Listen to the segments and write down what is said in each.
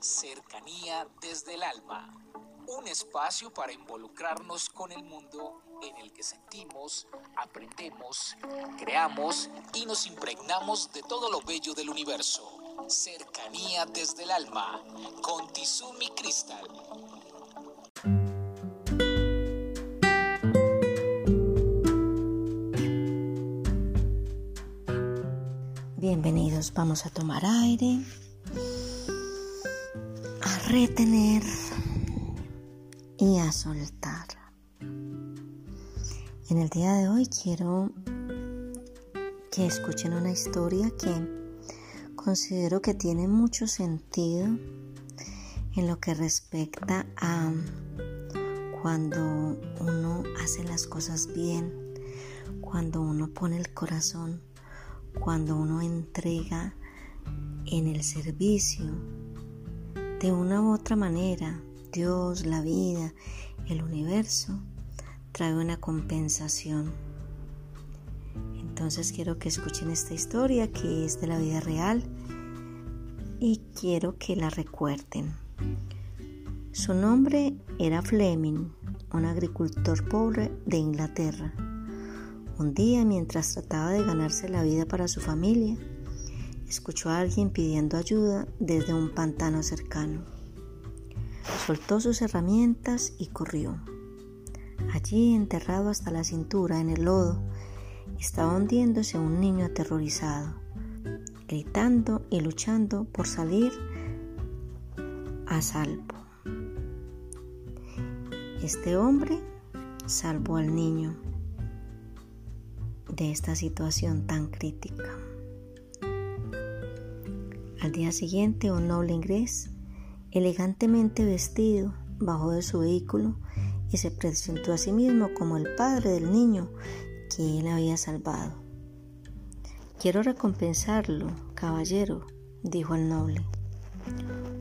Cercanía desde el alma. Un espacio para involucrarnos con el mundo en el que sentimos, aprendemos, creamos y nos impregnamos de todo lo bello del universo. Cercanía desde el alma con Tizumi Crystal. Bienvenidos, vamos a tomar aire, retener y a soltar. En el día de hoy quiero que escuchen una historia que considero que tiene mucho sentido en lo que respecta a cuando uno hace las cosas bien, cuando uno pone el corazón cuando uno entrega en el servicio de una u otra manera, Dios, la vida, el universo, trae una compensación. Entonces quiero que escuchen esta historia que es de la vida real y quiero que la recuerden. Su nombre era Fleming, un agricultor pobre de Inglaterra. Un día, mientras trataba de ganarse la vida para su familia, escuchó a alguien pidiendo ayuda desde un pantano cercano. Soltó sus herramientas y corrió. Allí, enterrado hasta la cintura en el lodo, estaba hundiéndose un niño aterrorizado, gritando y luchando por salir a salvo. Este hombre salvó al niño de esta situación tan crítica. Al día siguiente, un noble inglés, elegantemente vestido, bajó de su vehículo y se presentó a sí mismo como el padre del niño que él había salvado. Quiero recompensarlo, caballero, dijo el noble.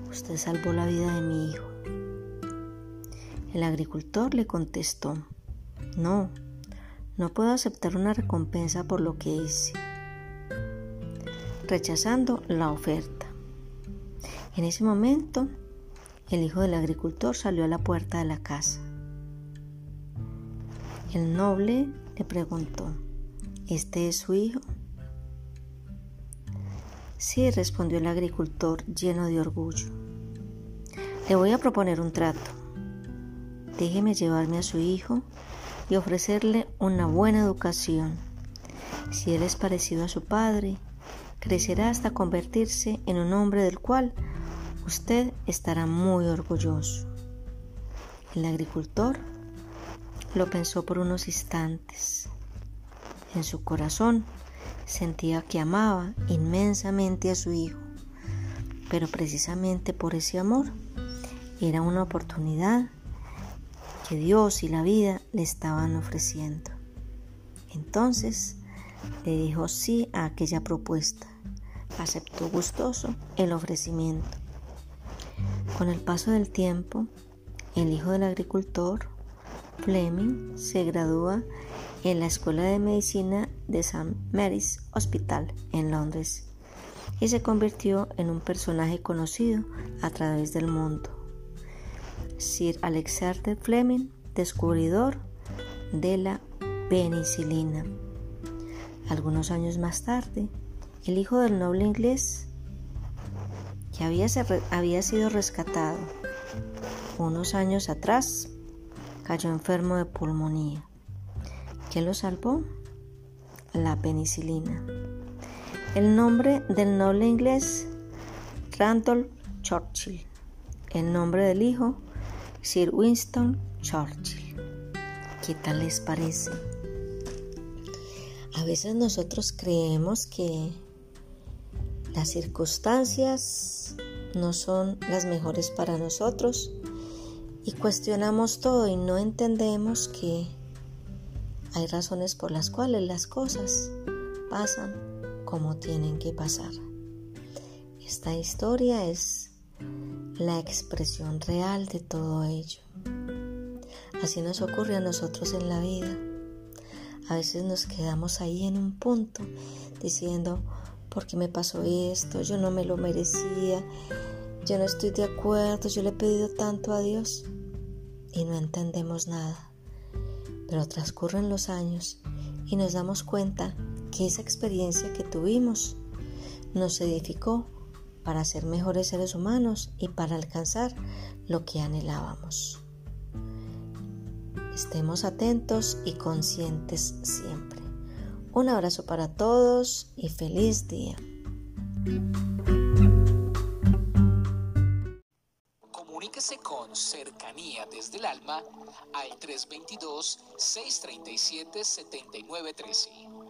Usted salvó la vida de mi hijo. El agricultor le contestó, no, no puedo aceptar una recompensa por lo que hice, rechazando la oferta. En ese momento, el hijo del agricultor salió a la puerta de la casa. El noble le preguntó, ¿este es su hijo? Sí, respondió el agricultor lleno de orgullo. Le voy a proponer un trato. Déjeme llevarme a su hijo y ofrecerle una buena educación. Si él es parecido a su padre, crecerá hasta convertirse en un hombre del cual usted estará muy orgulloso. El agricultor lo pensó por unos instantes. En su corazón sentía que amaba inmensamente a su hijo, pero precisamente por ese amor era una oportunidad que Dios y la vida le estaban ofreciendo. Entonces le dijo sí a aquella propuesta. Aceptó gustoso el ofrecimiento. Con el paso del tiempo, el hijo del agricultor, Fleming, se gradúa en la Escuela de Medicina de St. Mary's Hospital en Londres y se convirtió en un personaje conocido a través del mundo. Sir Alexander Fleming, descubridor de la penicilina. Algunos años más tarde, el hijo del noble inglés, que había, sido rescatado unos años atrás, cayó enfermo de pulmonía. ¿Quién lo salvó? La penicilina. El nombre del noble inglés, Randolph Churchill. El nombre del hijo, Sir Winston Churchill. ¿Qué tal les parece? A veces nosotros creemos que las circunstancias no son las mejores para nosotros y cuestionamos todo y no entendemos que hay razones por las cuales las cosas pasan como tienen que pasar. Esta historia es la expresión real de todo ello. Así nos ocurre a nosotros en la vida. A veces nos quedamos ahí en un punto diciendo, ¿por qué me pasó esto? Yo no me lo merecía. yo no estoy de acuerdo, yo le he pedido tanto a Dios y no entendemos nada. Pero transcurren los años y nos damos cuenta que esa experiencia que tuvimos nos edificó para ser mejores seres humanos y para alcanzar lo que anhelábamos. Estemos atentos y conscientes siempre. Un abrazo para todos y feliz día. Comuníquese con cercanía desde el alma al 322-637-7913.